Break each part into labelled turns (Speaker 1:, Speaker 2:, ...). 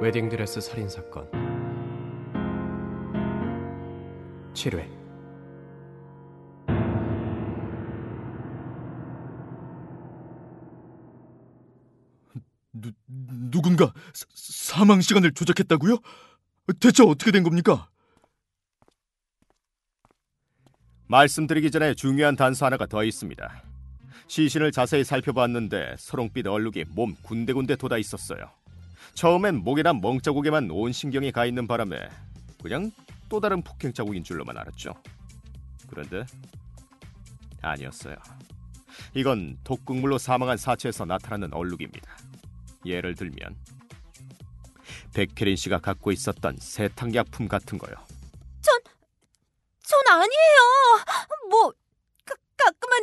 Speaker 1: 웨딩드레스 살인 사건 7회
Speaker 2: 누, 누군가 사, 사망 시간을 조작했다고요? 대체 어떻게 된 겁니까?
Speaker 3: 말씀드리기 전에 중요한 단서 하나가 더 있습니다. 시신을 자세히 살펴봤는데 서롱빛 얼룩이 몸 군데군데 돋아 있었어요. 처음엔 목이나 멍자국에만 온 신경이 가 있는 바람에 그냥 또 다른 폭행 자국인 줄로만 알았죠. 그런데 아니었어요. 이건 독극물로 사망한 사체에서 나타나는 얼룩입니다. 예를 들면 백혜린 씨가 갖고 있었던 세탁약품 같은 거요.
Speaker 4: 전, 전 아니에요. 뭐 가, 가끔은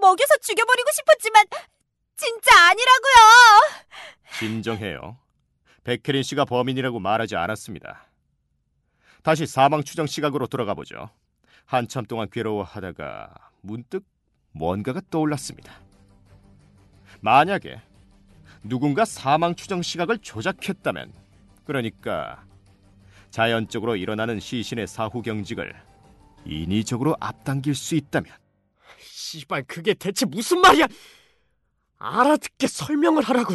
Speaker 4: 먹여서 죽여버리고 싶었지만 진짜 아니라고요.
Speaker 3: 진정해요. 백혜린 씨가 범인이라고 말하지 않았습니다. 다시 사망 추정 시각으로 돌아가 보죠. 한참 동안 괴로워하다가 문득 뭔가가 떠올랐습니다. 만약에 누군가 사망 추정 시각을 조작했다면, 그러니까 자연적으로 일어나는 시신의 사후 경직을 인위적으로 앞당길 수 있다면,
Speaker 1: 씨발 그게 대체 무슨 말이야? 알아듣게 설명을 하라고.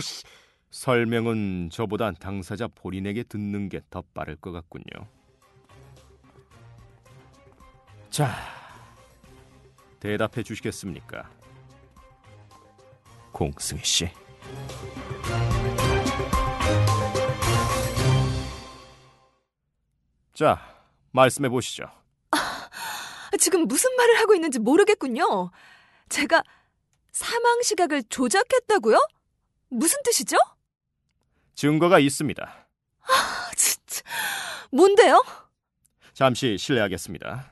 Speaker 1: 씨.
Speaker 3: 설명은 저보다 당사자 본인에게 듣는 게 더 빠를 것 같군요. 자, 대답해 주시겠습니까? 공승희 씨. 자, 말씀해 보시죠.
Speaker 4: 지금 무슨 말을 하고 있는지 모르겠군요. 제가 사망 시각을 조작했다고요? 무슨 뜻이죠?
Speaker 3: 증거가 있습니다.
Speaker 4: 아, 진짜. 뭔데요?
Speaker 3: 잠시 실례하겠습니다.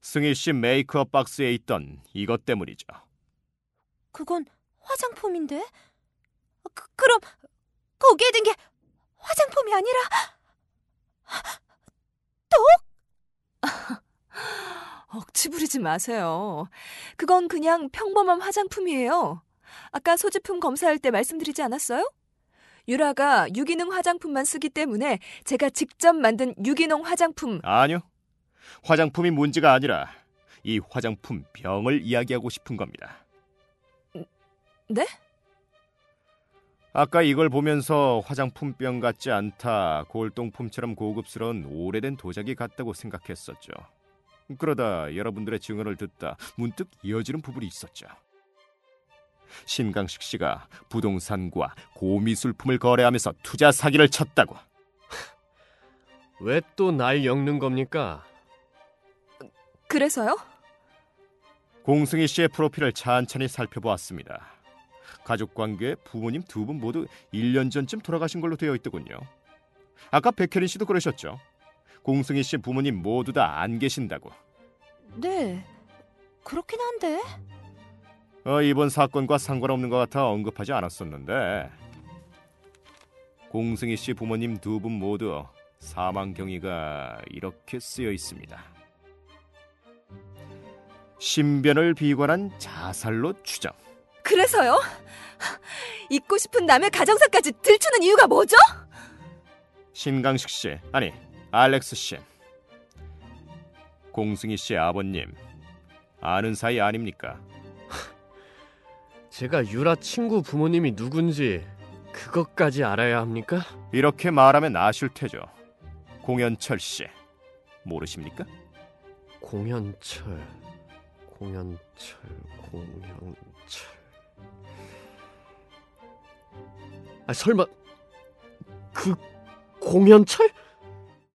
Speaker 3: 승희 씨 메이크업 박스에 있던 이것 때문이죠.
Speaker 4: 그건 화장품인데? 그, 그럼 거기에 든 게 화장품이 아니라 억지 부리지 마세요. 그건 그냥 평범한 화장품이에요. 아까 소지품 검사할 때 말씀드리지 않았어요? 유라가 유기농 화장품만 쓰기 때문에 제가 직접 만든 유기농 화장품.
Speaker 3: 아니요. 화장품이 문제가 아니라 이 화장품 병을 이야기하고 싶은 겁니다.
Speaker 4: 네?
Speaker 3: 아까 이걸 보면서 화장품병 같지 않다, 골동품처럼 고급스러운 오래된 도자기 같다고 생각했었죠. 그러다 여러분들의 증언을 듣다 문득 이어지는 부분이 있었죠. 신강식 씨가 부동산과 고미술품을 거래하면서 투자 사기를 쳤다고.
Speaker 1: 왜 또 날 엮는 겁니까?
Speaker 4: 그래서요?
Speaker 3: 공승희 씨의 프로필을 찬찬히 살펴보았습니다. 가족 관계에 부모님 두 분 모두 1년 전쯤 돌아가신 걸로 되어 있더군요. 아까 백혜린 씨도 그러셨죠. 공승희 씨 부모님 모두 다 안 계신다고.
Speaker 4: 네. 그렇긴 한데.
Speaker 3: 어, 이번 사건과 상관없는 것 같아 언급하지 않았었는데 공승희 씨 부모님 두 분 모두 사망 경위가 이렇게 쓰여 있습니다. 신변을 비관한 자살로 추정.
Speaker 4: 그래서요? 잊고 싶은 남의 가정사까지 들추는 이유가 뭐죠?
Speaker 3: 신강식 씨, 아니 알렉스 씨, 공승희 씨 아버님 아는 사이 아닙니까?
Speaker 1: 제가 유라 친구 부모님이 누군지 그것까지 알아야 합니까?
Speaker 3: 이렇게 말하면 아실 테죠. 공연철 씨 모르십니까?
Speaker 1: 공연철, 공연철, 공연철. 아 설마 그 공연철?